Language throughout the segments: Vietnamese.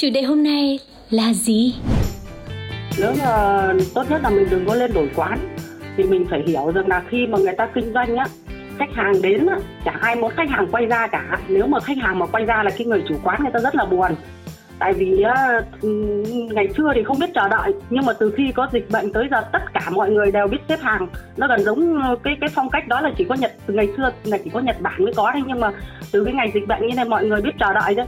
Chủ đề hôm nay là gì? Nếu mà tốt nhất là mình đừng có lên đổi quán thì mình phải hiểu rằng là khi mà người ta kinh doanh á khách hàng đến á chả ai muốn khách hàng quay ra cả. Nếu mà khách hàng mà quay ra là cái người chủ quán người ta rất là buồn. Tại vì á, ngày xưa thì không biết chờ đợi nhưng mà từ khi có dịch bệnh tới giờ tất cả mọi người đều biết xếp hàng. Nó gần giống ờ, cái cái phong cách đó là chỉ có nhật từ ngày xưa là chỉ có nhật bản mới có thôi nhưng mà từ cái ngày dịch bệnh như này mọi người biết chờ đợi chứ,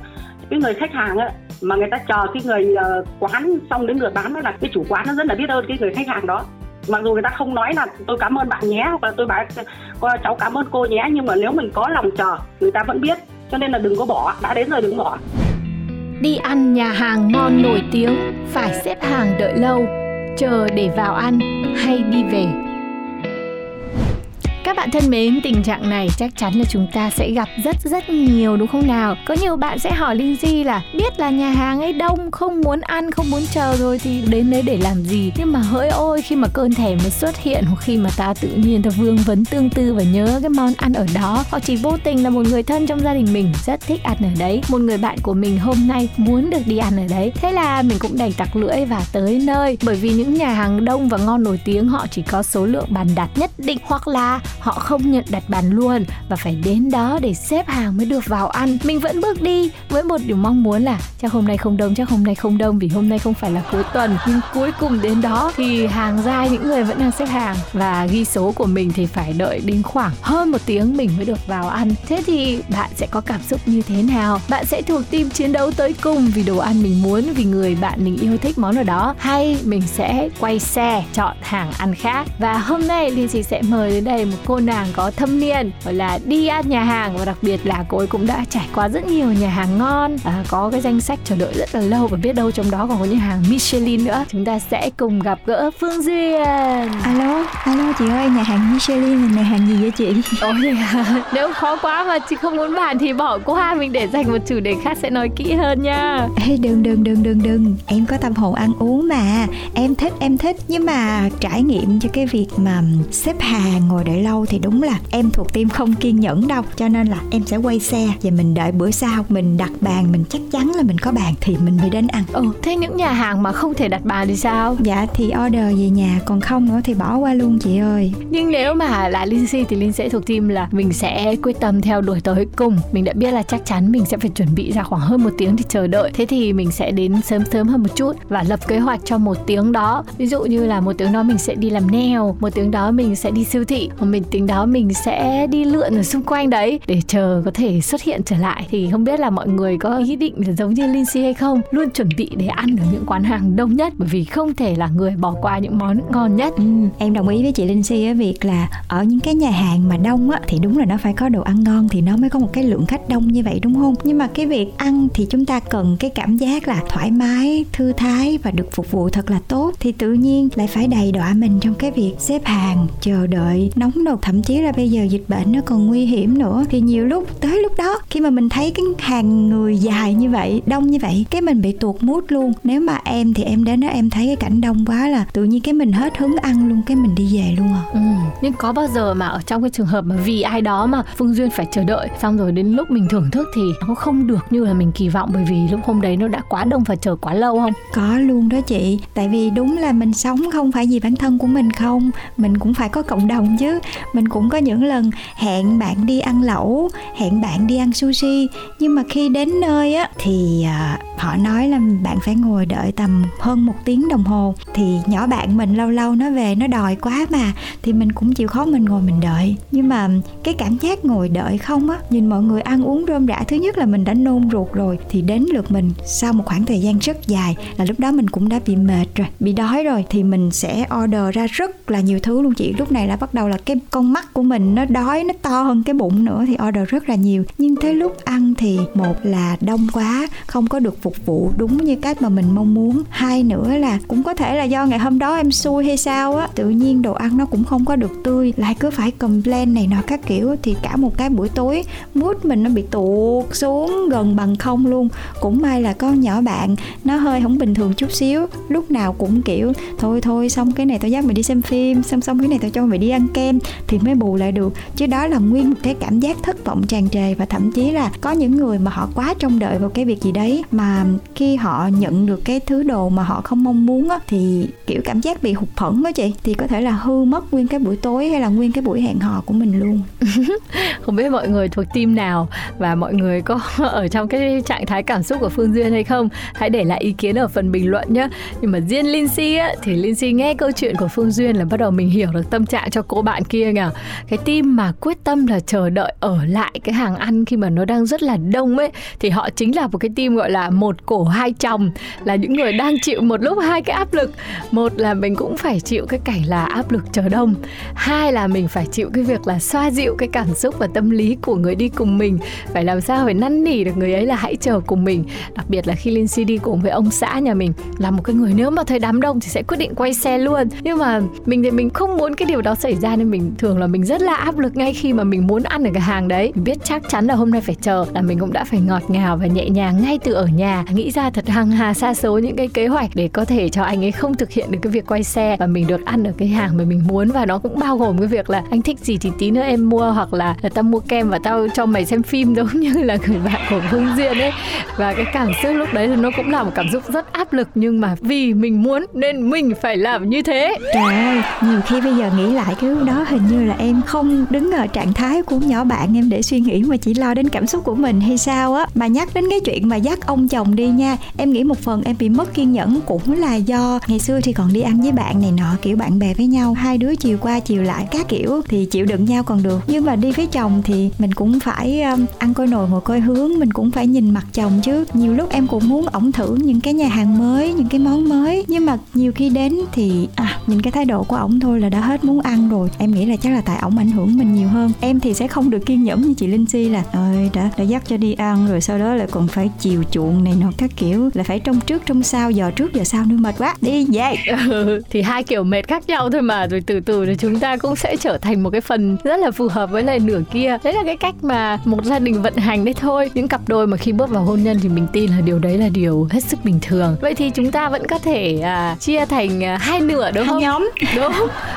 cái người khách hàng á mà người ta chờ cái người ờ, quán xong đến lượt bán đó là cái chủ quán nó rất là biết ơn cái người khách hàng đó. Mặc dù người ta không nói là tôi cảm ơn bạn nhé hoặc là tôi bảo ờ, cháu cảm ơn cô nhé nhưng mà nếu mình có lòng chờ người ta vẫn biết. Cho nên là đừng có bỏ đã đến rồi đừng bỏ. Đi ăn nhà hàng ngon nổi tiếng phải xếp hàng đợi lâu, chờ để vào ăn hay đi về. Các bạn thân mến, tình trạng này chắc chắn là chúng ta sẽ gặp rất rất nhiều đúng không nào? Có nhiều bạn sẽ hỏi Linh Di là biết là nhà hàng ấy đông, không muốn ăn, không muốn chờ rồi thì đến đấy để làm gì? Nhưng mà hỡi ôi khi mà cơn thèm mới xuất hiện hoặc khi mà ta tự nhiên ta vương vấn tương tư và nhớ cái món ăn ở đó hoặc chỉ vô tình là một người thân trong gia đình mình rất thích ăn ở đấy, một người bạn của mình hôm nay muốn được đi ăn ở đấy. Thế là mình cũng đành tặc lưỡi và tới nơi bởi vì những nhà hàng đông và ngon nổi tiếng họ chỉ có số lượng bàn đặt nhất định hoặc là họ không nhận đặt bàn luôn và phải đến đó để xếp hàng mới được vào ăn. Mình vẫn bước đi với một điều mong muốn là chắc hôm nay không đông, chắc hôm nay không đông vì hôm nay không phải là cuối tuần. Nhưng cuối cùng đến đó thì hàng dài những người vẫn đang xếp hàng và ghi số của mình thì phải đợi đến khoảng hơn một tiếng mình mới được vào ăn. Thế thì bạn sẽ có cảm xúc như thế nào? Bạn sẽ thuộc team chiến đấu tới cùng vì đồ ăn mình muốn, vì người bạn mình yêu thích món ở đó? Hay mình sẽ quay xe chọn hàng ăn khác? Và hôm nay linh chị sẽ mời đến đây một cô nàng có thâm niên gọi là đi ăn nhà hàng và đặc biệt là cô ấy cũng đã trải qua rất nhiều nhà hàng ngon. À, có cái danh sách chờ đợi rất là lâu và biết đâu trong đó còn có nhà hàng Michelin nữa. Chúng ta sẽ cùng gặp gỡ Phương Duyên. Alo, alo chị ơi, nhà hàng Michelin là nhà hàng gì vậy chị? Ôi, nếu khó quá mà chị không muốn bàn thì bỏ qua mình để dành một chủ đề khác sẽ nói kỹ hơn nha. Ê, đừng đừng đừng đừng đừng, em có tâm hồn ăn uống mà, em thích em thích nhưng mà trải nghiệm cho cái việc mà xếp hàng ngồi đợi lâu thì đúng là em thuộc team không kiên nhẫn đâu, cho nên là em sẽ quay xe và mình đợi bữa sau mình đặt bàn mình chắc chắn là mình có bàn thì mình mới đến ăn. Ừ, thế những nhà hàng mà không thể đặt bàn thì sao? Dạ thì order về nhà còn không nữa thì bỏ qua luôn chị ơi. Nhưng nếu mà là Linh Si thì Linh sẽ thuộc team là mình sẽ quyết tâm theo đuổi tới cùng. Mình đã biết là chắc chắn mình sẽ phải chuẩn bị ra khoảng hơn một tiếng để chờ đợi. Thế thì mình sẽ đến sớm sớm hơn một chút và lập kế hoạch cho một tiếng đó. Ví dụ như là một tiếng đó mình sẽ đi làm nail, một tiếng đó mình sẽ đi siêu thị, một mình tính đó mình sẽ đi lượn ở xung quanh đấy để chờ có thể xuất hiện trở lại. Thì không biết là mọi người có ý định là giống như Linh Si hay không? Luôn chuẩn bị để ăn ở những quán hàng đông nhất bởi vì không thể là người bỏ qua những món ngon nhất. Ừ, em đồng ý với chị Linh Si ở việc là ở những cái nhà hàng mà đông á thì đúng là nó phải có đồ ăn ngon thì nó mới có một cái lượng khách đông như vậy đúng không? Nhưng mà cái việc ăn thì chúng ta cần cái cảm giác là thoải mái, thư thái và được phục vụ thật là tốt thì tự nhiên lại phải đầy đọa mình trong cái việc xếp hàng, chờ đợi, nóng nực thậm chí là bây giờ dịch bệnh nó còn nguy hiểm nữa thì nhiều lúc tới lúc đó khi mà mình thấy cái hàng người dài như vậy, đông như vậy cái mình bị tuột mút luôn. Nếu mà em thì em đến đó em thấy cái cảnh đông quá là tự nhiên cái mình hết hứng ăn luôn cái mình đi về luôn à. Ừ. Nhưng có bao giờ mà ở trong cái trường hợp mà vì ai đó mà Phương Duyên phải chờ đợi xong rồi đến lúc mình thưởng thức thì nó không được như là mình kỳ vọng bởi vì lúc hôm đấy nó đã quá đông và chờ quá lâu không? Có luôn đó chị Tại vì đúng là mình sống không phải vì bản thân của mình không Mình cũng phải có cộng đồng chứ mình cũng có những lần hẹn bạn đi ăn lẩu, hẹn bạn đi ăn sushi. Nhưng mà khi đến nơi á, thì à, họ nói là bạn phải ngồi đợi tầm hơn một tiếng đồng hồ. Thì nhỏ bạn mình lâu lâu nó về nó đòi quá mà, thì mình cũng chịu khó mình ngồi mình đợi. Nhưng mà cái cảm giác ngồi đợi không á, nhìn mọi người ăn uống rôm rã, thứ nhất là mình đã nôn ruột rồi, thì đến lượt mình sau một khoảng thời gian rất dài là lúc đó mình cũng đã bị mệt rồi, bị đói rồi, thì mình sẽ order ra rất là nhiều thứ luôn chị. Lúc này là bắt đầu là cái con mắt của mình nó đói, nó to hơn cái bụng nữa thì order rất là nhiều. Nhưng tới lúc ăn thì một là đông quá, không có được phục vụ đúng như cách mà mình mong muốn. Hai nữa là cũng có thể là do ngày hôm đó em xui hay sao á. Tự nhiên đồ ăn nó cũng không có được tươi, lại cứ phải complain này nọ các kiểu. Thì cả một cái buổi tối, mood mình nó bị tuột xuống gần bằng không luôn. Cũng may là con nhỏ bạn, nó hơi không bình thường chút xíu. Lúc nào cũng kiểu, thôi thôi, xong cái này tao dắt mày đi xem phim, xong xong cái này tao cho mày đi ăn kem thì mới bù lại được. Chứ đó là nguyên một cái cảm giác thất vọng tràn trề và thậm chí là có những người mà họ quá trông đợi vào cái việc gì đấy, mà khi họ nhận được cái thứ đồ mà họ không mong muốn á, thì kiểu cảm giác bị hụt phẫn đó chị. Thì có thể là hư mất nguyên cái buổi tối hay là nguyên cái buổi hẹn hò của mình luôn. Không biết mọi người thuộc team nào và mọi người có ở trong cái trạng thái cảm xúc của Phương Duyên hay không? Hãy để lại ý kiến ở phần bình luận nhé nhưng mà riêng Si á, thì Linh Si nghe câu chuyện của Phương Duyên là bắt đầu mình hiểu được tâm trạng cho cô bạn kia nhỉ cái team mà quyết tâm là chờ đợi ở lại cái hàng ăn khi mà nó đang rất là đông ấy, thì họ chính là một cái team gọi là một cổ hai chồng, là những người đang chịu một lúc hai cái áp lực. Một là mình cũng phải chịu cái cảnh là áp lực chờ đông, hai là mình phải chịu cái việc là xoa dịu cái cảm xúc và tâm lý của người đi cùng mình. Phải làm sao phải năn nỉ được người ấy là hãy chờ cùng mình. Đặc biệt là khi Lindsay đi cùng với ông xã nhà mình, là một cái người nếu mà thấy đám đông thì sẽ quyết định quay xe luôn. Nhưng mà mình thì mình không muốn cái điều đó xảy ra nên mình thường là mình rất là áp lực ngay khi mà mình muốn ăn ở cái hàng đấy. Mình biết chắc chắn là hôm nay phải chờ là mình cũng đã phải ngọt ngào và nhẹ nhàng ngay từ ở nhà. Nghĩ ra thật hàng hà xa số những cái kế hoạch để có thể cho anh ấy không thực hiện được cái việc quay xe và mình được ăn ở cái hàng mà mình muốn. Và nó cũng bao gồm cái việc là anh thích gì thì tí nữa em mua hoặc là, là tao mua kem và tao cho mày xem phim giống như là người bạn của Phương Duyên ấy. Và cái cảm xúc lúc đấy thì nó cũng là một cảm xúc rất áp lực nhưng mà vì mình muốn nên mình phải làm như thế. Trời ơi nhiều khi bây giờ nghĩ lại cái lúc đó hình như như là em không đứng ở trạng thái của nhỏ bạn em để suy nghĩ mà chỉ lo đến cảm xúc của mình hay sao á. Mà nhắc đến cái chuyện mà dắt ông chồng đi nha em nghĩ một phần em bị mất kiên nhẫn cũng là do ngày xưa thì còn đi ăn với bạn này nọ kiểu bạn bè với nhau hai đứa chiều qua chiều lại các kiểu thì chịu đựng nhau còn được. Nhưng mà đi với chồng thì mình cũng phải um, ăn coi nồi ngồi coi hướng mình cũng phải nhìn mặt chồng chứ. Nhiều lúc em cũng muốn ổng thử những cái nhà hàng mới những cái món mới nhưng mà nhiều khi đến thì à nhìn cái thái độ của ổng thôi là đã hết muốn ăn rồi. Em nghĩ là chắc là tại ổng ảnh hưởng mình nhiều hơn. Em thì sẽ không được kiên nhẫn như chị linh si là ơi đã đã dắt cho đi ăn rồi sau đó lại còn phải chiều chuộng này nọ các kiểu là phải trông trước trông sau giờ trước giờ sau nữa mệt quá đi về. Ừ, thì hai kiểu mệt khác nhau thôi mà rồi từ từ thì chúng ta cũng sẽ trở thành một cái phần rất là phù hợp với lại nửa kia. Đấy là cái cách mà một gia đình vận hành đấy thôi. Những cặp đôi mà khi bước vào hôn nhân thì mình tin là điều đấy là điều hết sức bình thường. Vậy thì chúng ta vẫn có thể à, chia thành à, hai nửa đúng không? nhóm. Đúng.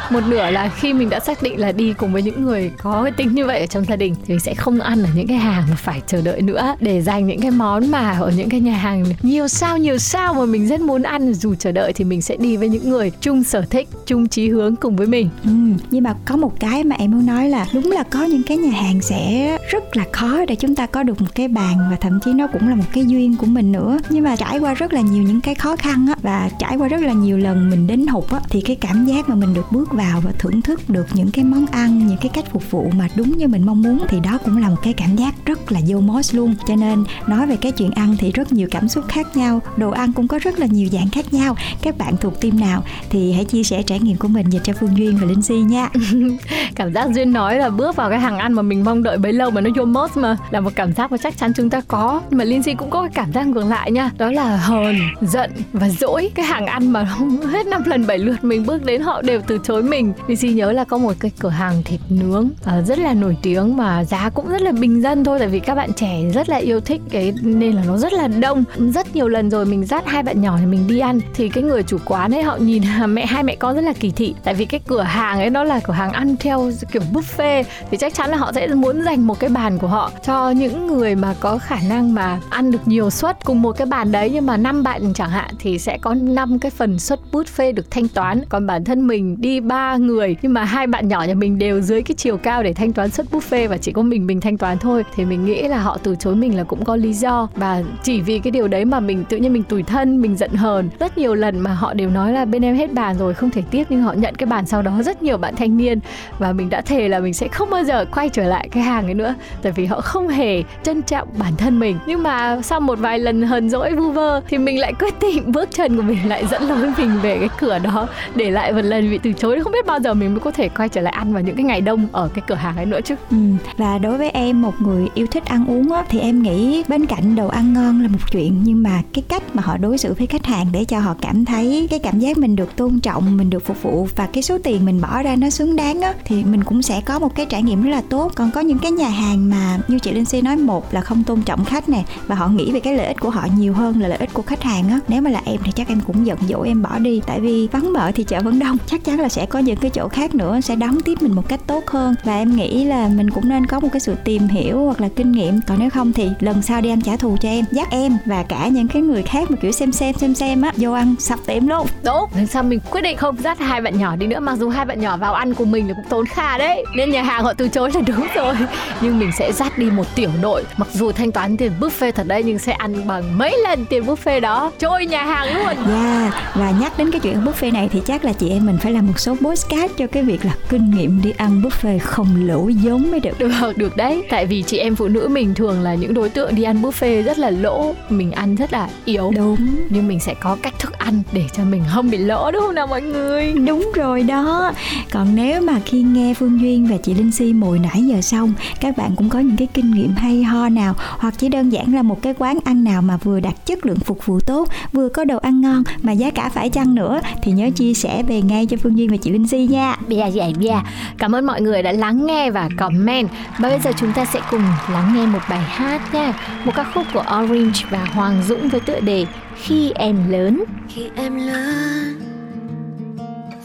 Một nửa là khi mình đã xác định là đi cùng với những người có cái tính như vậy ở trong gia đình thì mình sẽ không ăn ở những cái hàng mà phải chờ đợi nữa để dành những cái món mà ở những cái nhà hàng nhiều sao nhiều sao mà mình rất muốn ăn. Dù chờ đợi thì mình sẽ đi với những người chung sở thích chung chí hướng cùng với mình. Ừ, nhưng mà có một cái mà em muốn nói là đúng là có những cái nhà hàng sẽ rất là khó để chúng ta có được một cái bàn và thậm chí nó cũng là một cái duyên của mình nữa. Nhưng mà trải qua rất là nhiều những cái khó khăn á và trải qua rất là nhiều lần mình đến hụt á thì cái cảm giác mà mình được bước vào và thưởng thức được những cái món ăn, những cái cách phục vụ mà đúng như mình mong muốn thì đó cũng là một cái cảm giác rất là vô mốt luôn. Cho nên nói về cái chuyện ăn thì rất nhiều cảm xúc khác nhau, đồ ăn cũng có rất là nhiều dạng khác nhau. Các bạn thuộc team nào thì hãy chia sẻ trải nghiệm của mình dành cho phương duyên và linh si nha. Cảm giác duyên nói là bước vào cái hàng ăn mà mình mong đợi bấy lâu mà nó vô mốt mà là một cảm giác mà chắc chắn chúng ta có. Nhưng mà si cũng có cái cảm giác ngược lại nha, đó là hờn, giận và dỗi. Cái hàng ăn mà hết năm lần bảy lượt mình bước đến họ đều từ chối mình. Lindsay nhớ là có một cái cửa hàng thịt nướng uh, rất là nổi tiếng mà giá cũng rất là bình dân thôi tại vì các bạn trẻ rất là yêu thích cái nên là nó rất là đông. Rất nhiều lần rồi mình dắt hai bạn nhỏ thì mình đi ăn thì cái người chủ quán ấy họ nhìn mẹ hai mẹ con rất là kỳ thị. Tại vì cái cửa hàng ấy nó là cửa hàng ăn theo kiểu buffet thì chắc chắn là họ sẽ muốn dành một cái bàn của họ cho những người mà có khả năng mà ăn được nhiều suất cùng một cái bàn đấy. Nhưng mà năm bạn chẳng hạn thì sẽ có năm cái phần suất buffet được thanh toán. Còn bản thân mình đi ba người nhưng mà hai bạn nhỏ nhỏ nhà mình đều dưới cái chiều cao để thanh toán suất buffet và chỉ có mình mình thanh toán thôi. Thì mình nghĩ là họ từ chối mình là cũng có lý do. Và chỉ vì cái điều đấy mà mình tự nhiên mình tủi thân, mình giận hờn. Rất nhiều lần mà họ đều nói là bên em hết bàn rồi, không thể tiếp, nhưng họ nhận cái bàn sau đó rất nhiều bạn thanh niên. Và mình đã thề là mình sẽ không bao giờ quay trở lại cái hàng ấy nữa. Tại vì họ không hề trân trọng bản thân mình. Nhưng mà sau một vài lần hờn dỗi, vu vơ, thì mình lại quyết định bước chân của mình lại dẫn lối mình về cái cửa đó. Để lại một lần bị từ chối, không biết bao giờ mình mới có thể quay trở lại lại ăn vào những cái ngày đông ở cái cửa hàng ấy nữa chứ ừ. và đối với em một người yêu thích ăn uống á, thì em nghĩ bên cạnh đồ ăn ngon là một chuyện nhưng mà cái cách mà họ đối xử với khách hàng để cho họ cảm thấy cái cảm giác mình được tôn trọng mình được phục vụ và cái số tiền mình bỏ ra nó xứng đáng á thì mình cũng sẽ có một cái trải nghiệm rất là tốt còn có những cái nhà hàng mà như chị Linh Si nói một là không tôn trọng khách nè và họ nghĩ về cái lợi ích của họ nhiều hơn là lợi ích của khách hàng á nếu mà là em thì chắc em cũng giận dỗi em bỏ đi tại vì vắng bợ thì chợ vẫn đông chắc chắn là sẽ có những cái chỗ khác nữa sẽ đón tiếp mình một cách tốt hơn. Và em nghĩ là mình cũng nên có một cái sự tìm hiểu hoặc là kinh nghiệm. Còn nếu không thì lần sau đi ăn trả thù cho em dắt em và cả những cái người khác mà kiểu xem xem xem xem á vô ăn sập tiệm luôn. Đúng lần sau mình quyết định không dắt hai bạn nhỏ đi nữa mặc dù hai bạn nhỏ vào ăn cùng mình là cũng tốn kha đấy. Nên nhà hàng họ từ chối là đúng rồi. Nhưng mình sẽ dắt đi một tiểu đội. Mặc dù thanh toán tiền buffet thật đấy nhưng sẽ ăn bằng mấy lần tiền buffet đó. Trôi nhà hàng luôn. Yeah. Dạ, và nhắc đến cái chuyện buffet này thì chắc là chị em mình phải làm một số postcard cho cái việc là kinh nghiệm đi ăn buffet không lỗ giống mới được. Được được đấy. Tại vì chị em phụ nữ mình thường là những đối tượng đi ăn buffet rất là lỗ. Mình ăn rất là yếu. Đúng. Nhưng mình sẽ có cách thức ăn để cho mình không bị lỗ đúng không nào mọi người? Đúng rồi đó. Còn nếu mà khi nghe phương duyên và chị linh si mồi nãy giờ xong các bạn cũng có những cái kinh nghiệm hay ho nào hoặc chỉ đơn giản là một cái quán ăn nào mà vừa đặt chất lượng phục vụ tốt vừa có đồ ăn ngon mà giá cả phải chăng nữa thì nhớ chia sẻ về ngay cho phương duyên và chị linh si nha. Bia dạ bia cảm ơn mọi người đã lắng nghe và comment. Và bây giờ chúng ta sẽ cùng lắng nghe một bài hát nha. Một ca khúc của Orange và Hoàng Dũng với tựa đề khi em lớn. Khi em lớn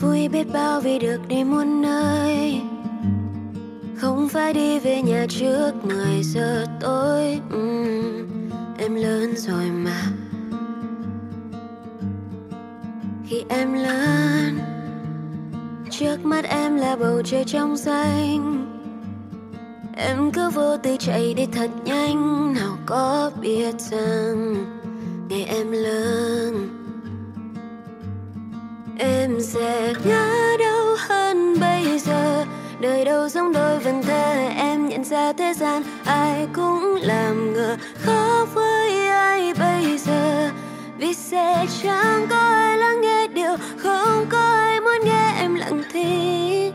vui biết bao vì được đi muôn nơi. Không phải đi về nhà trước 10 giờ tối. Uhm, em lớn rồi mà. Khi em lớn trước mắt em là bầu trời trong xanh. Em cứ vô tư chạy đi thật nhanh. Nào có biết rằng ngày em lớn, em sẽ ngã đâu hơn bây giờ. Đời đâu giống đôi vần thơ, em nhận ra thế gian ai cũng làm ngờ. Khó với ai bây giờ, vì sẽ chẳng có ai lắng nghe điều không có ai lặng thinh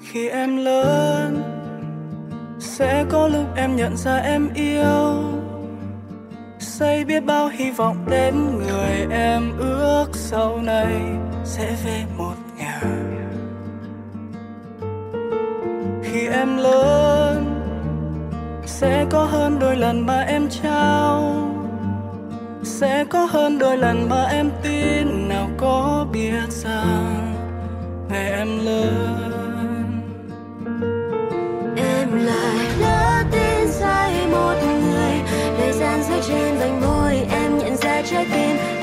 khi em lớn, sẽ có lúc em nhận ra em yêu. Xây biết bao hy vọng đến người em ước sau này sẽ về một em lớn sẽ có hơn đôi lần mà em trao, sẽ có hơn đôi lần mà em tin. Nào có biết rằng ngày em lớn. Em lại lỡ tin sai một người, thời gian rơi trên vành môi, em nhận ra trái tim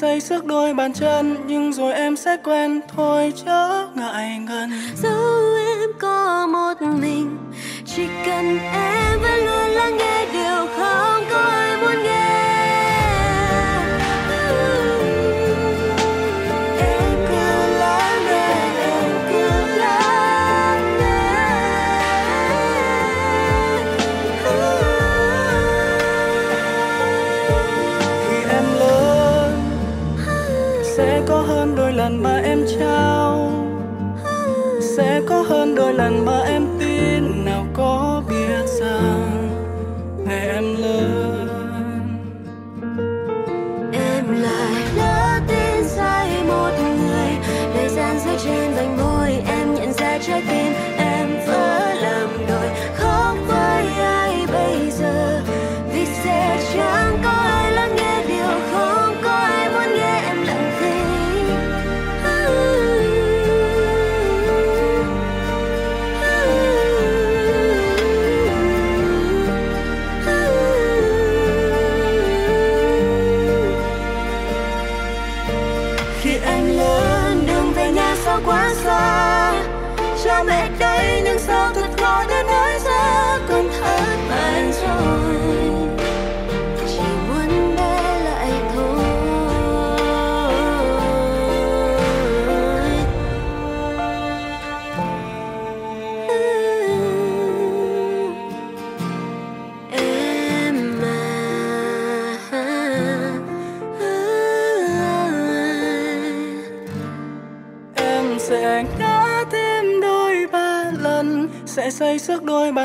xây xước đôi bàn chân, nhưng rồi em sẽ quen. Thôi chớ ngại ngần. Dù em có một mình, chỉ cần em vẫn luôn hơn đôi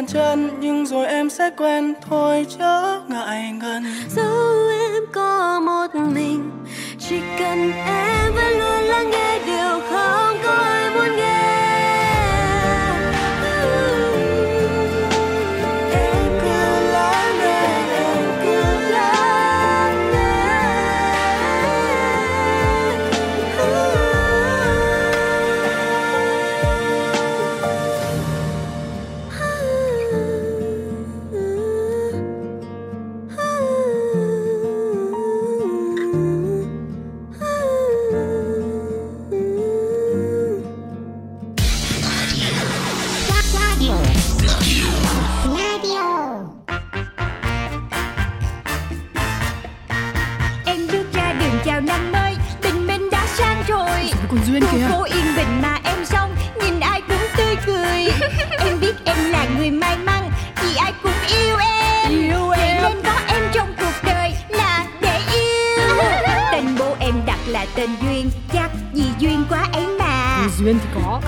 bàn chân nhưng rồi em sẽ quen. Thôi chớ ngại ngần.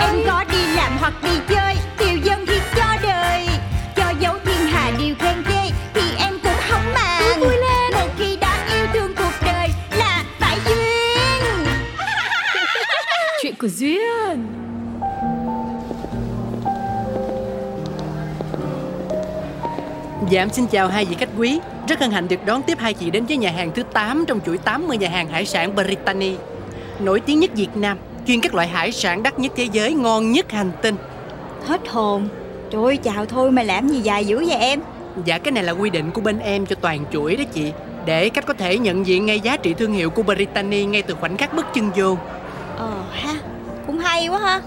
Em có đi làm hoặc đi chơi Tiêu dân thì cho đời. Cho dấu thiên hà điều khen ghê Thì em cũng không màng. Vui lên. Một khi đã yêu thương cuộc đời Là phải duyên. Chuyện của duyên. Dạ em xin chào hai vị khách quý. Rất hân hạnh được đón tiếp hai chị đến với nhà hàng thứ 8 trong chuỗi 80 nhà hàng hải sản Brittany Nổi tiếng nhất Việt Nam Chuyên các loại hải sản đắt nhất thế giới, ngon nhất hành tinh. Hết hồn. Trời ơi chào thôi mà làm gì dài dữ vậy em? Dạ cái này là quy định của bên em cho toàn chuỗi đó chị. Để khách có thể nhận diện ngay giá trị thương hiệu của Brittany ngay từ khoảnh khắc bước chân vô. Ờ ha. Cũng hay quá ha.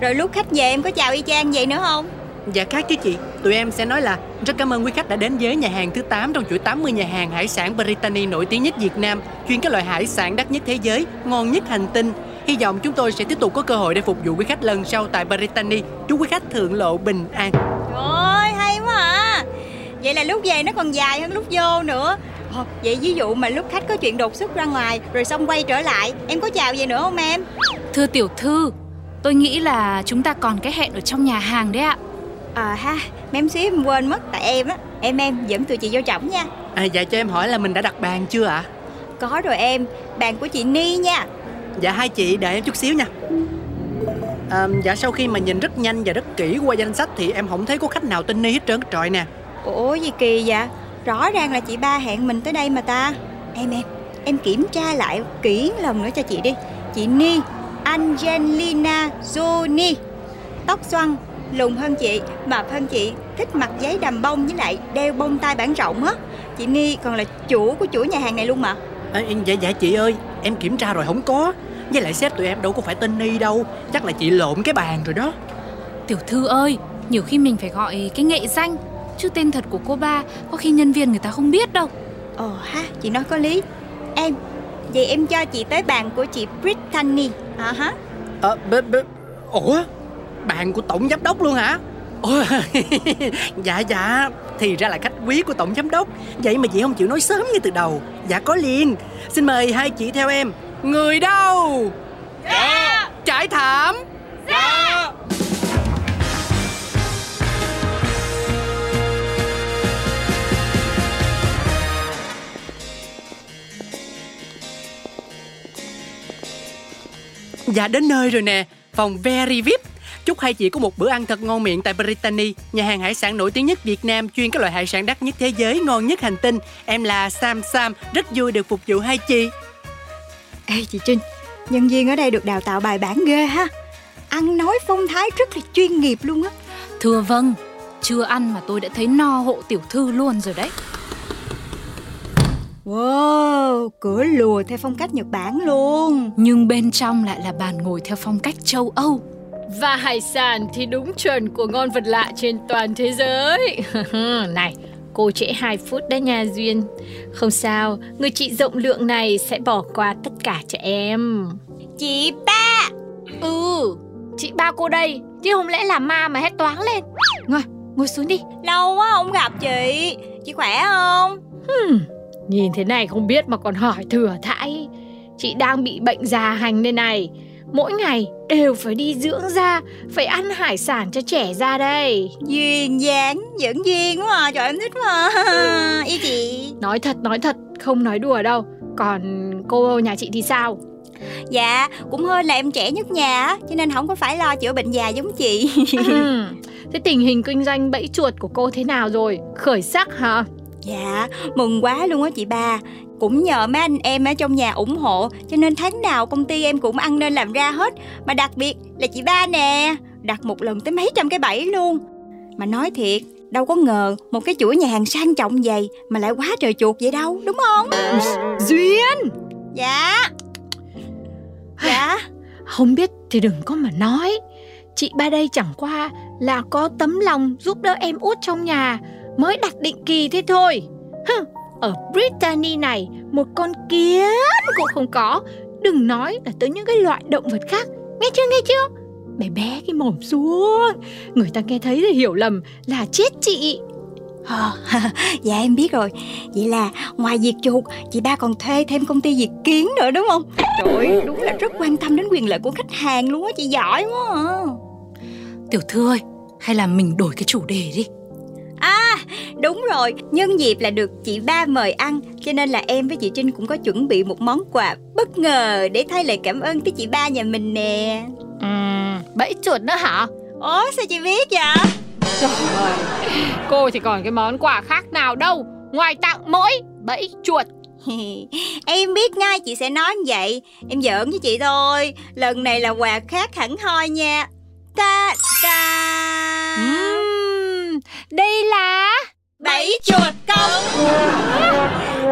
Rồi lúc khách về em có chào y chang vậy nữa không? Dạ khác chứ chị. Tụi em sẽ nói là rất cảm ơn quý khách đã đến với nhà hàng thứ 8 trong chuỗi 80 nhà hàng hải sản Brittany nổi tiếng nhất Việt Nam Chuyên các loại hải sản đắt nhất thế giới, ngon nhất hành tinh Hy vọng chúng tôi sẽ tiếp tục có cơ hội để phục vụ quý khách lần sau tại Brittany Chúc quý khách thượng lộ bình an. Trời ơi hay quá à. Vậy là lúc về nó còn dài hơn lúc vô nữa. Ờ, Vậy ví dụ mà lúc khách có chuyện đột xuất ra ngoài Rồi xong quay trở lại Em có chào gì nữa không em? Thưa tiểu thư tôi nghĩ là chúng ta còn cái hẹn ở trong nhà hàng đấy ạ. À ha Mém xíu em quên mất Tại em á. Em em dẫn tụi chị vô trọng nha. À dạ cho em hỏi là mình đã đặt bàn chưa ạ? Có rồi em Bàn của chị Ni nha Dạ hai chị đợi em chút xíu nha. À, Dạ sau khi mà nhìn rất nhanh và rất kỹ qua danh sách Thì em không thấy có khách nào tên Ni hết trơn. Trọi nè. Ủa gì kỳ vậy? Rõ ràng là chị ba hẹn mình tới đây mà ta. Em em Em kiểm tra lại kỹ lần nữa cho chị đi. Chị Ni Angelina Jolie. Tóc xoăn Lùn hơn chị Mập hơn chị Thích mặc giấy đầm bông với lại đeo bông tai bản rộng á. Chị Ni còn là chủ của chuỗi nhà hàng này luôn mà. À, Dạ dạ chị ơi Em kiểm tra rồi không có. Với lại sếp tụi em đâu có phải tên Ni đâu. Chắc là chị lộn cái bàn rồi đó. Tiểu thư ơi, nhiều khi mình phải gọi cái nghệ danh. Chứ tên thật của cô ba có khi nhân viên người ta không biết đâu. Ồ ha, chị nói có lý. Em, vậy em cho chị tới bàn của chị Brittany. À hả? À, b, b, Ủa? Bàn của tổng giám đốc luôn hả? Ủa, dạ dạ Thì ra là khách quý của tổng giám đốc. Vậy mà chị không chịu nói sớm ngay từ đầu. Dạ có liền. Xin mời hai chị theo em. Người đâu? Dạ. Trải thảm. Dạ. Dạ đến nơi rồi nè. Phòng Very VIP Chúc hai chị có một bữa ăn thật ngon miệng tại Brittany, nhà hàng hải sản nổi tiếng nhất Việt Nam chuyên các loại hải sản đắt nhất thế giới, ngon nhất hành tinh. Em là Sam Sam, rất vui được phục vụ hai chị. Ê chị Trinh, nhân viên ở đây được đào tạo bài bản ghê ha. Ăn nói phong thái rất là chuyên nghiệp luôn á. Thưa vâng, chưa ăn mà tôi đã thấy no hộ tiểu thư luôn rồi đấy. Wow, cửa lùa theo phong cách Nhật Bản luôn. Nhưng bên trong lại là bàn ngồi theo phong cách châu Âu. Và hải sản thì đúng chuẩn của ngon vật lạ trên toàn thế giới. này, cô trễ 2 phút đấy nha Duyên. Không sao, người chị rộng lượng này sẽ bỏ qua tất cả cho em. Chị ba. Ừ, chị ba cô đây, chứ không lẽ là ma mà hét toáng lên. Ngồi, ngồi xuống đi. Lâu quá không gặp chị. Chị khỏe không? Hmm, nhìn thế này không biết mà còn hỏi thừa thãi. Chị đang bị bệnh già hành đây này mỗi ngày đều phải đi dưỡng da, phải ăn hải sản cho trẻ ra đây. Duyên dáng, dẫn duyên quá à, trời em thích mà. Ý chị. Nói thật, nói thật, không nói đùa đâu. Còn cô nhà chị thì sao? Dạ, cũng hơn là em trẻ nhất nhà cho nên không có phải lo chữa bệnh già giống chị. ừ. Thế tình hình kinh doanh bẫy chuột của cô thế nào rồi? Khởi sắc hả? Dạ, mừng quá luôn á chị ba cũng nhờ mấy anh em ở trong nhà ủng hộ cho nên tháng nào công ty em cũng ăn nên làm ra hết. Mà đặc biệt là chị ba nè đặt một lần tới mấy trăm cái bẫy luôn. Mà nói thiệt đâu có ngờ một cái chuỗi nhà hàng sang trọng vậy mà lại quá trời chuột vậy đâu đúng không? Duyên! Dạ. Dạ. Không biết thì đừng có mà nói. Chị ba đây chẳng qua là có tấm lòng giúp đỡ em út trong nhà mới đặt định kỳ thế thôi. Hừ, ở Brittany này một con kiến cũng không có. Đừng nói là tới những cái loại động vật khác. Nghe chưa nghe chưa? Bé bé cái mồm xuống. Người ta nghe thấy thì hiểu lầm là chết chị. À, dạ em biết rồi. Vậy là ngoài việc chuột Chị ba còn thuê thêm công ty diệt kiến nữa đúng không? Trời ơi đúng là rất quan tâm đến quyền lợi của khách hàng luôn á Chị giỏi quá à. Tiểu thư ơi Hay là mình đổi cái chủ đề đi đúng rồi Nhân dịp là được chị ba mời ăn Cho nên là em với chị Trinh cũng có chuẩn bị một món quà bất ngờ Để thay lời cảm ơn tới chị ba nhà mình nè. Ừ, bẫy chuột nữa hả? Ủa sao chị biết vậy? Trời ơi, cô thì còn cái món quà khác nào đâu. Ngoài tặng mỗi bẫy chuột. Em biết ngay chị sẽ nói như vậy. Em giỡn với chị thôi Lần này là quà khác hẳn hoi nha. Ta ta. Uhm, Đây là Bẫy chuột công.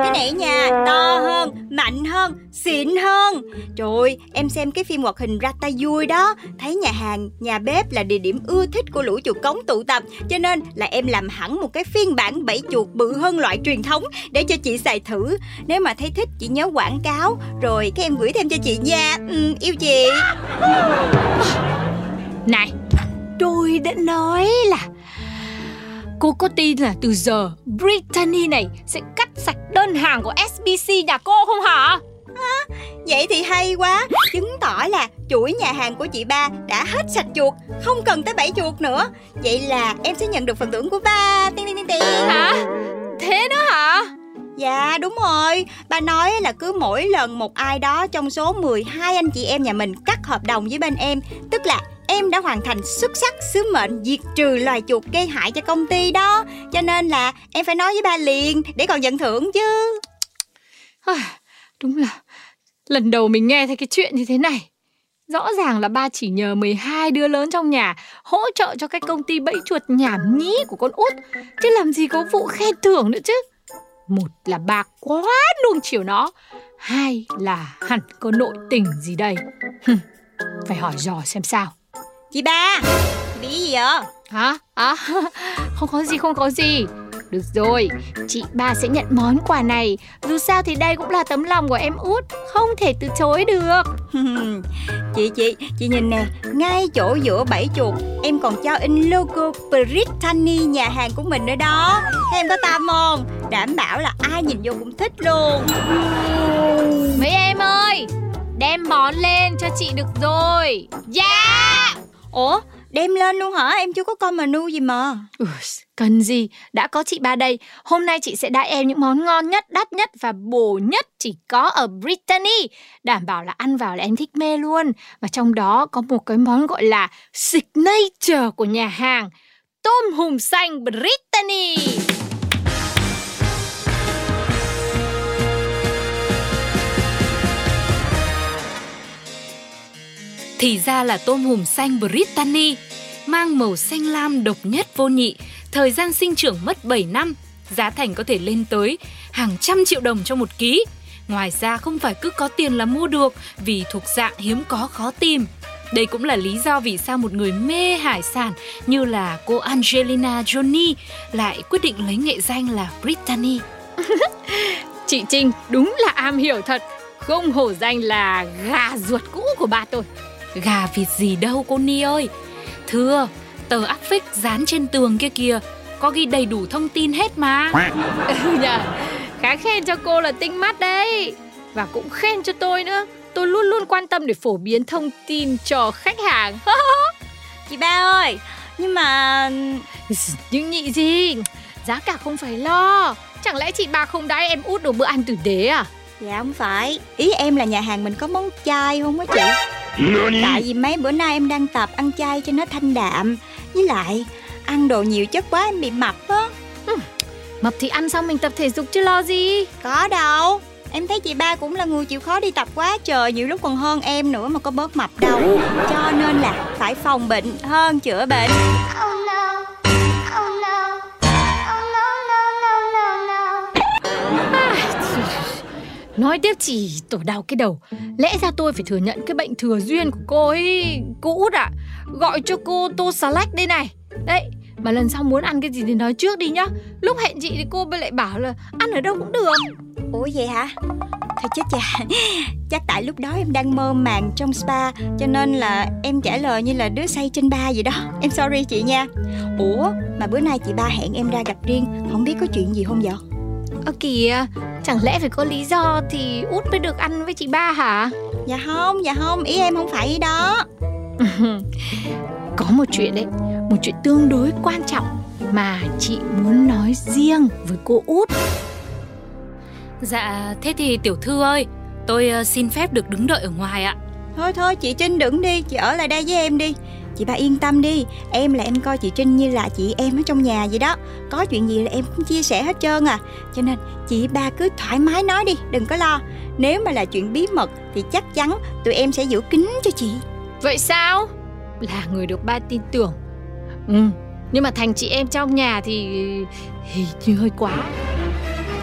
Cái này nha to hơn, mạnh hơn, xịn hơn. Trời ơi, em xem cái phim hoạt hình ra tay vui đó. Thấy nhà hàng, nhà bếp là địa điểm ưa thích của lũ chuột cống tụ tập. Cho nên là em làm hẳn một cái phiên bản bẫy chuột bự hơn loại truyền thống Để cho chị xài thử. Nếu mà thấy thích chị nhớ quảng cáo. Rồi các em gửi thêm cho chị. Nha ừ, Yêu chị. Này, tôi đã nói là Cô có tin là từ giờ Brittany này sẽ cắt sạch đơn hàng của SBC nhà cô không hả? À, vậy thì hay quá Chứng tỏ là chuỗi nhà hàng của chị ba đã hết sạch chuột Không cần tới bảy chuột nữa Vậy là em sẽ nhận được phần thưởng của ba Tiên tiên tiên tiên Hả? Thế nữa hả? Dạ đúng rồi bà nói là cứ mỗi lần một ai đó trong số 12 anh chị em nhà mình cắt hợp đồng với bên em Tức là em em đã hoàn thành xuất sắc sứ mệnh diệt trừ loài chuột gây hại cho công ty đó Cho nên là em phải nói với ba liền để còn nhận thưởng chứ À, đúng là lần đầu mình nghe thấy cái chuyện như thế này. Rõ ràng là ba chỉ nhờ 12 đứa lớn trong nhà hỗ trợ cho cái công ty bẫy chuột nhảm nhí của con út. Chứ làm gì có vụ khen thưởng nữa chứ. Một là ba quá nuông chiều nó. Hai là hẳn có nội tình gì đây. Hừm, phải hỏi dò xem sao. Chị ba Bị gì vậy Hả? À, không có gì, không có gì. Được rồi, chị ba sẽ nhận món quà này. Dù sao thì đây cũng là tấm lòng của em út, không thể từ chối được. Chị chị Chị nhìn nè Ngay chỗ giữa bẫy chuột Em còn cho in logo Brittany nhà hàng của mình nữa đó Em có tâm không Đảm bảo là ai nhìn vô cũng thích luôn Mấy em ơi, đem món lên cho chị được rồi. Dạ! Ủa đem lên luôn hả Em chưa có con mà nu gì mà Ừ, cần gì, đã có chị ba đây. Hôm nay chị sẽ đãi em những món ngon nhất, đắt nhất và bổ nhất chỉ có ở Brittany. Đảm bảo là ăn vào là em thích mê luôn. Và trong đó có một cái món gọi là signature của nhà hàng. Tôm hùm xanh Brittany. Thì ra là tôm hùm xanh Brittany, mang màu xanh lam độc nhất vô nhị, thời gian sinh trưởng mất 7 năm, giá thành có thể lên tới hàng trăm triệu đồng cho một ký. Ngoài ra không phải cứ có tiền là mua được vì thuộc dạng hiếm có khó tìm. Đây cũng là lý do vì sao một người mê hải sản như là cô Angelina Jolie lại quyết định lấy nghệ danh là Brittany. Chị Trinh đúng là am hiểu thật. Không hổ danh là gà ruột cũ của bà tôi. Gà vịt gì đâu cô Ni ơi Thưa Tờ áp phích dán trên tường kia kìa Có ghi đầy đủ thông tin hết mà Ừ nhờ, khá khen cho cô là tinh mắt đấy. Và cũng khen cho tôi nữa. Tôi luôn luôn quan tâm để phổ biến thông tin cho khách hàng. Chị ba ơi Nhưng mà Nhưng nhị gì, giá cả không phải lo. Chẳng lẽ chị ba không đãi em út đồ bữa ăn tử tế à? Dạ không phải. Ý em là nhà hàng mình có món chay không á chị? Tại vì mấy bữa nay em đang tập ăn chay cho nó thanh đạm. Với lại Ăn đồ nhiều chất quá em bị mập á. Mập thì ăn xong mình tập thể dục chứ lo gì. Có đâu. Em thấy chị ba cũng là người chịu khó đi tập quá trời Nhiều lúc còn hơn em nữa mà có bớt mập đâu. Cho nên là phải phòng bệnh hơn chữa bệnh Nói tiếp chỉ tổ đau cái đầu. Lẽ ra tôi phải thừa nhận cái bệnh thừa duyên của cô ấy Cô út ạ Gọi cho cô tô salad đây này. Đấy Mà lần sau muốn ăn cái gì thì nói trước đi nhá. Lúc hẹn chị thì cô lại bảo là Ăn ở đâu cũng được. Ủa vậy hả? Thôi chết chà, Chắc tại lúc đó em đang mơ màng trong spa Cho nên là em trả lời như là đứa say trên ba vậy đó. Em sorry chị nha. Ủa mà bữa nay chị ba hẹn em ra gặp riêng Không biết có chuyện gì không vậy? Ơ kìa Chẳng lẽ phải có lý do thì út mới được ăn với chị ba hả? Dạ không dạ không Ý em không phải ý đó. Có một chuyện đấy Một chuyện tương đối quan trọng Mà chị muốn nói riêng với cô út. Dạ thế thì tiểu thư ơi Tôi ờ, xin phép được đứng đợi ở ngoài ạ. Thôi thôi chị Trinh đừng đi Chị ở lại đây với em đi Chị ba yên tâm đi Em là em coi chị Trinh như là chị em ở trong nhà vậy đó. Có chuyện gì là em cũng chia sẻ hết trơn à. Cho nên chị ba cứ thoải mái nói đi Đừng có lo. Nếu mà là chuyện bí mật Thì chắc chắn tụi em sẽ giữ kín cho chị. Vậy sao? Là người được ba tin tưởng. Ừ Nhưng mà thành chị em trong nhà thì Hình như hơi quá.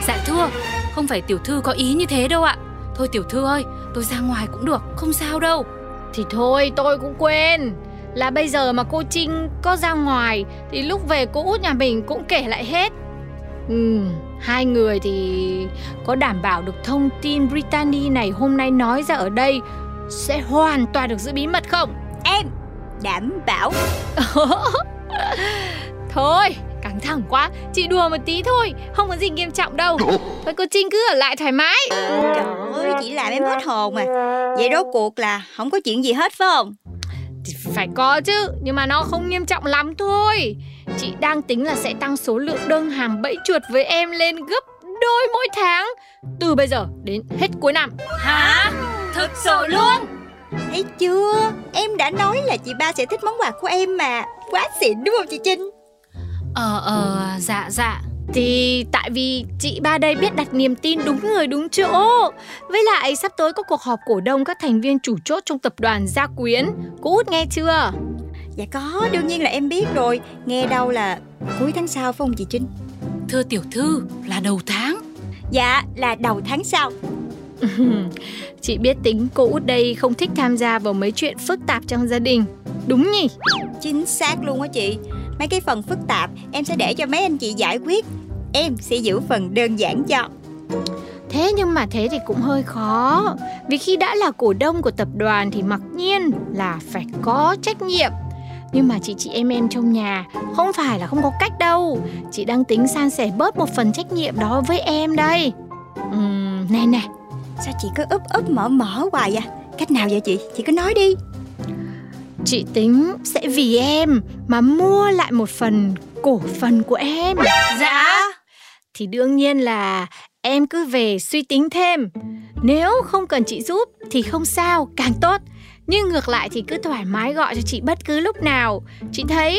Dạ thưa Không phải tiểu thư có ý như thế đâu ạ. Thôi tiểu thư ơi Tôi ra ngoài cũng được Không sao đâu. Thì thôi tôi cũng quên Là bây giờ mà cô Trinh có ra ngoài Thì lúc về cô út nhà mình cũng kể lại hết Ừ, hai người thì có đảm bảo được thông tin Brittany này hôm nay nói ra ở đây sẽ hoàn toàn được giữ bí mật không? Em đảm bảo Thôi, căng thẳng quá, chị đùa một tí thôi, không có gì nghiêm trọng đâu. Thôi cô Trinh cứ ở lại thoải mái. Trời ơi chị làm em hết hồn à Vậy rốt cuộc là không có chuyện gì hết phải không Thì phải có chứ, nhưng mà nó không nghiêm trọng lắm thôi. Chị đang tính là sẽ tăng số lượng đơn hàng bẫy chuột với em lên gấp đôi mỗi tháng. Từ bây giờ đến hết cuối năm. Hả? Thực sự luôn? Thấy chưa? Em đã nói là chị ba sẽ thích món quà của em mà. Quá xịn đúng không chị Trinh? Ờ ờ dạ dạ Thì tại vì chị ba đây biết đặt niềm tin đúng người đúng chỗ Với lại sắp tới có cuộc họp cổ đông các thành viên chủ chốt trong tập đoàn Gia Quyến. Cô út nghe chưa? Dạ có đương nhiên là em biết rồi. Nghe đâu là cuối tháng sau phải không chị Trinh? Thưa tiểu thư là đầu tháng. Dạ là đầu tháng sau Chị biết tính cô út đây không thích tham gia vào mấy chuyện phức tạp trong gia đình. Đúng nhỉ? Chính xác luôn á chị. Mấy cái phần phức tạp em sẽ để cho mấy anh chị giải quyết. Em sẽ giữ phần đơn giản cho. Thế nhưng mà thế thì cũng hơi khó. Vì khi đã là cổ đông của tập đoàn thì mặc nhiên là phải có trách nhiệm. Nhưng mà chị chị em em trong nhà không phải là không có cách đâu. Chị đang tính san sẻ bớt một phần trách nhiệm đó với em đây. Ừm, này này Sao chị cứ úp úp mở mở hoài vậy? Cách nào vậy chị? Chị cứ nói đi. Chị tính sẽ vì em mà mua lại một phần cổ phần của em. Dạ. Thì đương nhiên là em cứ về suy tính thêm. Nếu không cần chị giúp thì không sao, càng tốt. Nhưng ngược lại thì cứ thoải mái gọi cho chị bất cứ lúc nào. Chị thấy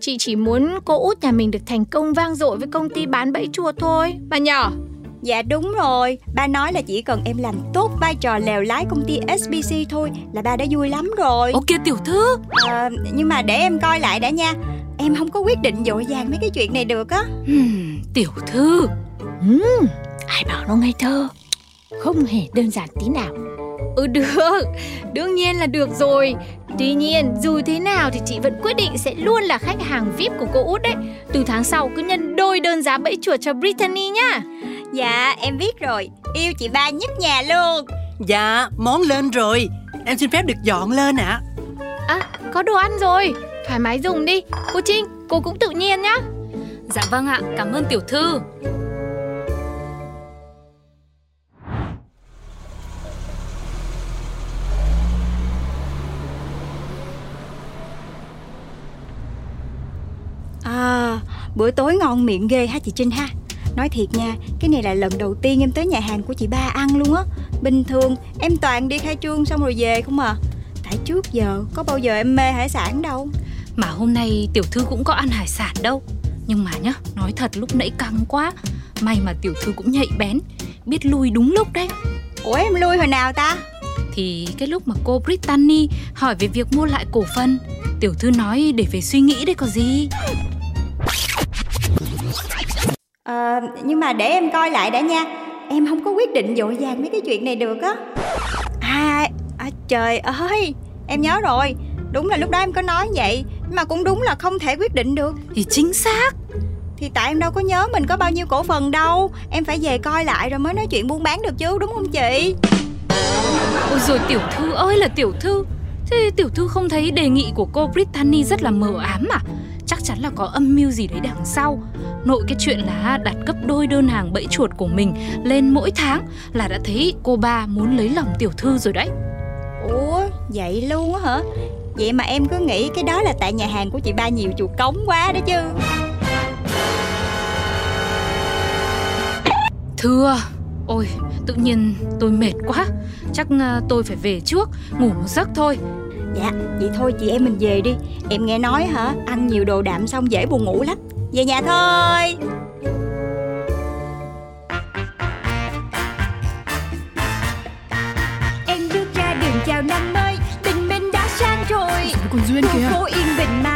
chị chỉ muốn cô út nhà mình được thành công vang dội với công ty bán bẫy chuột thôi. Bà nhỏ Dạ đúng rồi. Ba nói là chỉ cần em làm tốt vai trò lèo lái công ty SBC thôi Là ba đã vui lắm rồi. Ok tiểu thư. À, Nhưng mà để em coi lại đã nha. Em không có quyết định dội vàng mấy cái chuyện này được á. Hmm, Tiểu thư. Uhm, Ai bảo nó ngây thơ? Không hề đơn giản tí nào. Ừ được. Đương nhiên là được rồi. Tuy nhiên dù thế nào thì chị vẫn quyết định sẽ luôn là khách hàng VIP của cô út đấy. Từ tháng sau cứ nhân đôi đơn giá bẫy chuột cho Brittany nhá Dạ em biết rồi. Yêu chị ba nhất nhà luôn. Dạ món lên rồi. Em xin phép được dọn lên ạ. À có đồ ăn rồi. Thoải mái dùng đi. Cô Trinh cô cũng tự nhiên nhá. Dạ vâng ạ cảm ơn tiểu thư. À bữa tối ngon miệng ghê ha chị Trinh ha Nói thiệt nha, cái này là lần đầu tiên em tới nhà hàng của chị ba ăn luôn á. Bình thường em toàn đi khai trương xong rồi về không à. Tại trước giờ có bao giờ em mê hải sản đâu. Mà hôm nay tiểu thư cũng có ăn hải sản đâu. Nhưng mà nhá, nói thật lúc nãy căng quá. May mà tiểu thư cũng nhạy bén Biết lui đúng lúc đấy. Ủa em lui hồi nào ta? Thì cái lúc mà cô Brittany hỏi về việc mua lại cổ phần Tiểu thư nói để về suy nghĩ đấy có gì Ờ, nhưng mà để em coi lại đã nha. Em không có quyết định dội vàng mấy cái chuyện này được á. À, à trời ơi Em nhớ rồi. Đúng là lúc đó em có nói vậy mà cũng đúng là không thể quyết định được. Thì chính xác. Thì tại em đâu có nhớ mình có bao nhiêu cổ phần đâu. Em phải về coi lại rồi mới nói chuyện buôn bán được chứ đúng không chị? Ôi rồi tiểu thư ơi là tiểu thư. Thế tiểu thư không thấy đề nghị của cô Brittany rất là mờ ám à Chắc chắn là có âm mưu gì đấy đằng sau. Nội cái chuyện là đặt gấp đôi đơn hàng bẫy chuột của mình lên mỗi tháng Là đã thấy cô ba muốn lấy lòng tiểu thư rồi đấy. Ủa vậy luôn á hả? Vậy mà em cứ nghĩ cái đó là tại nhà hàng của chị ba nhiều chuột cống quá đó chứ. Thưa Ôi tự nhiên tôi mệt quá. Chắc ờ, tôi phải về trước Ngủ một giấc thôi Dạ vậy thôi chị em mình về đi. Em nghe nói hả Ăn nhiều đồ đạm xong dễ buồn ngủ lắm. Về nhà thôi. Em bước ra đường chào năm mới Tình mình đã sang rồi. Còn Duyên kìa? phố yên bình mà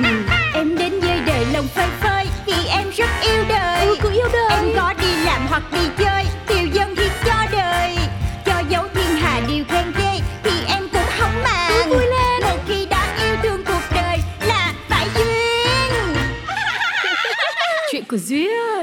đồng phơi phới vì em rất yêu đời. Ừ, cũng yêu đời. Em có đi làm hoặc đi chơi tiêu dân thì cho đời. Cho dấu thiên hà điều khen ghê thì em cũng không màng. Ừ, vui lên. Một khi đã yêu thương cuộc đời là phải duyên. Chuyện của duyên.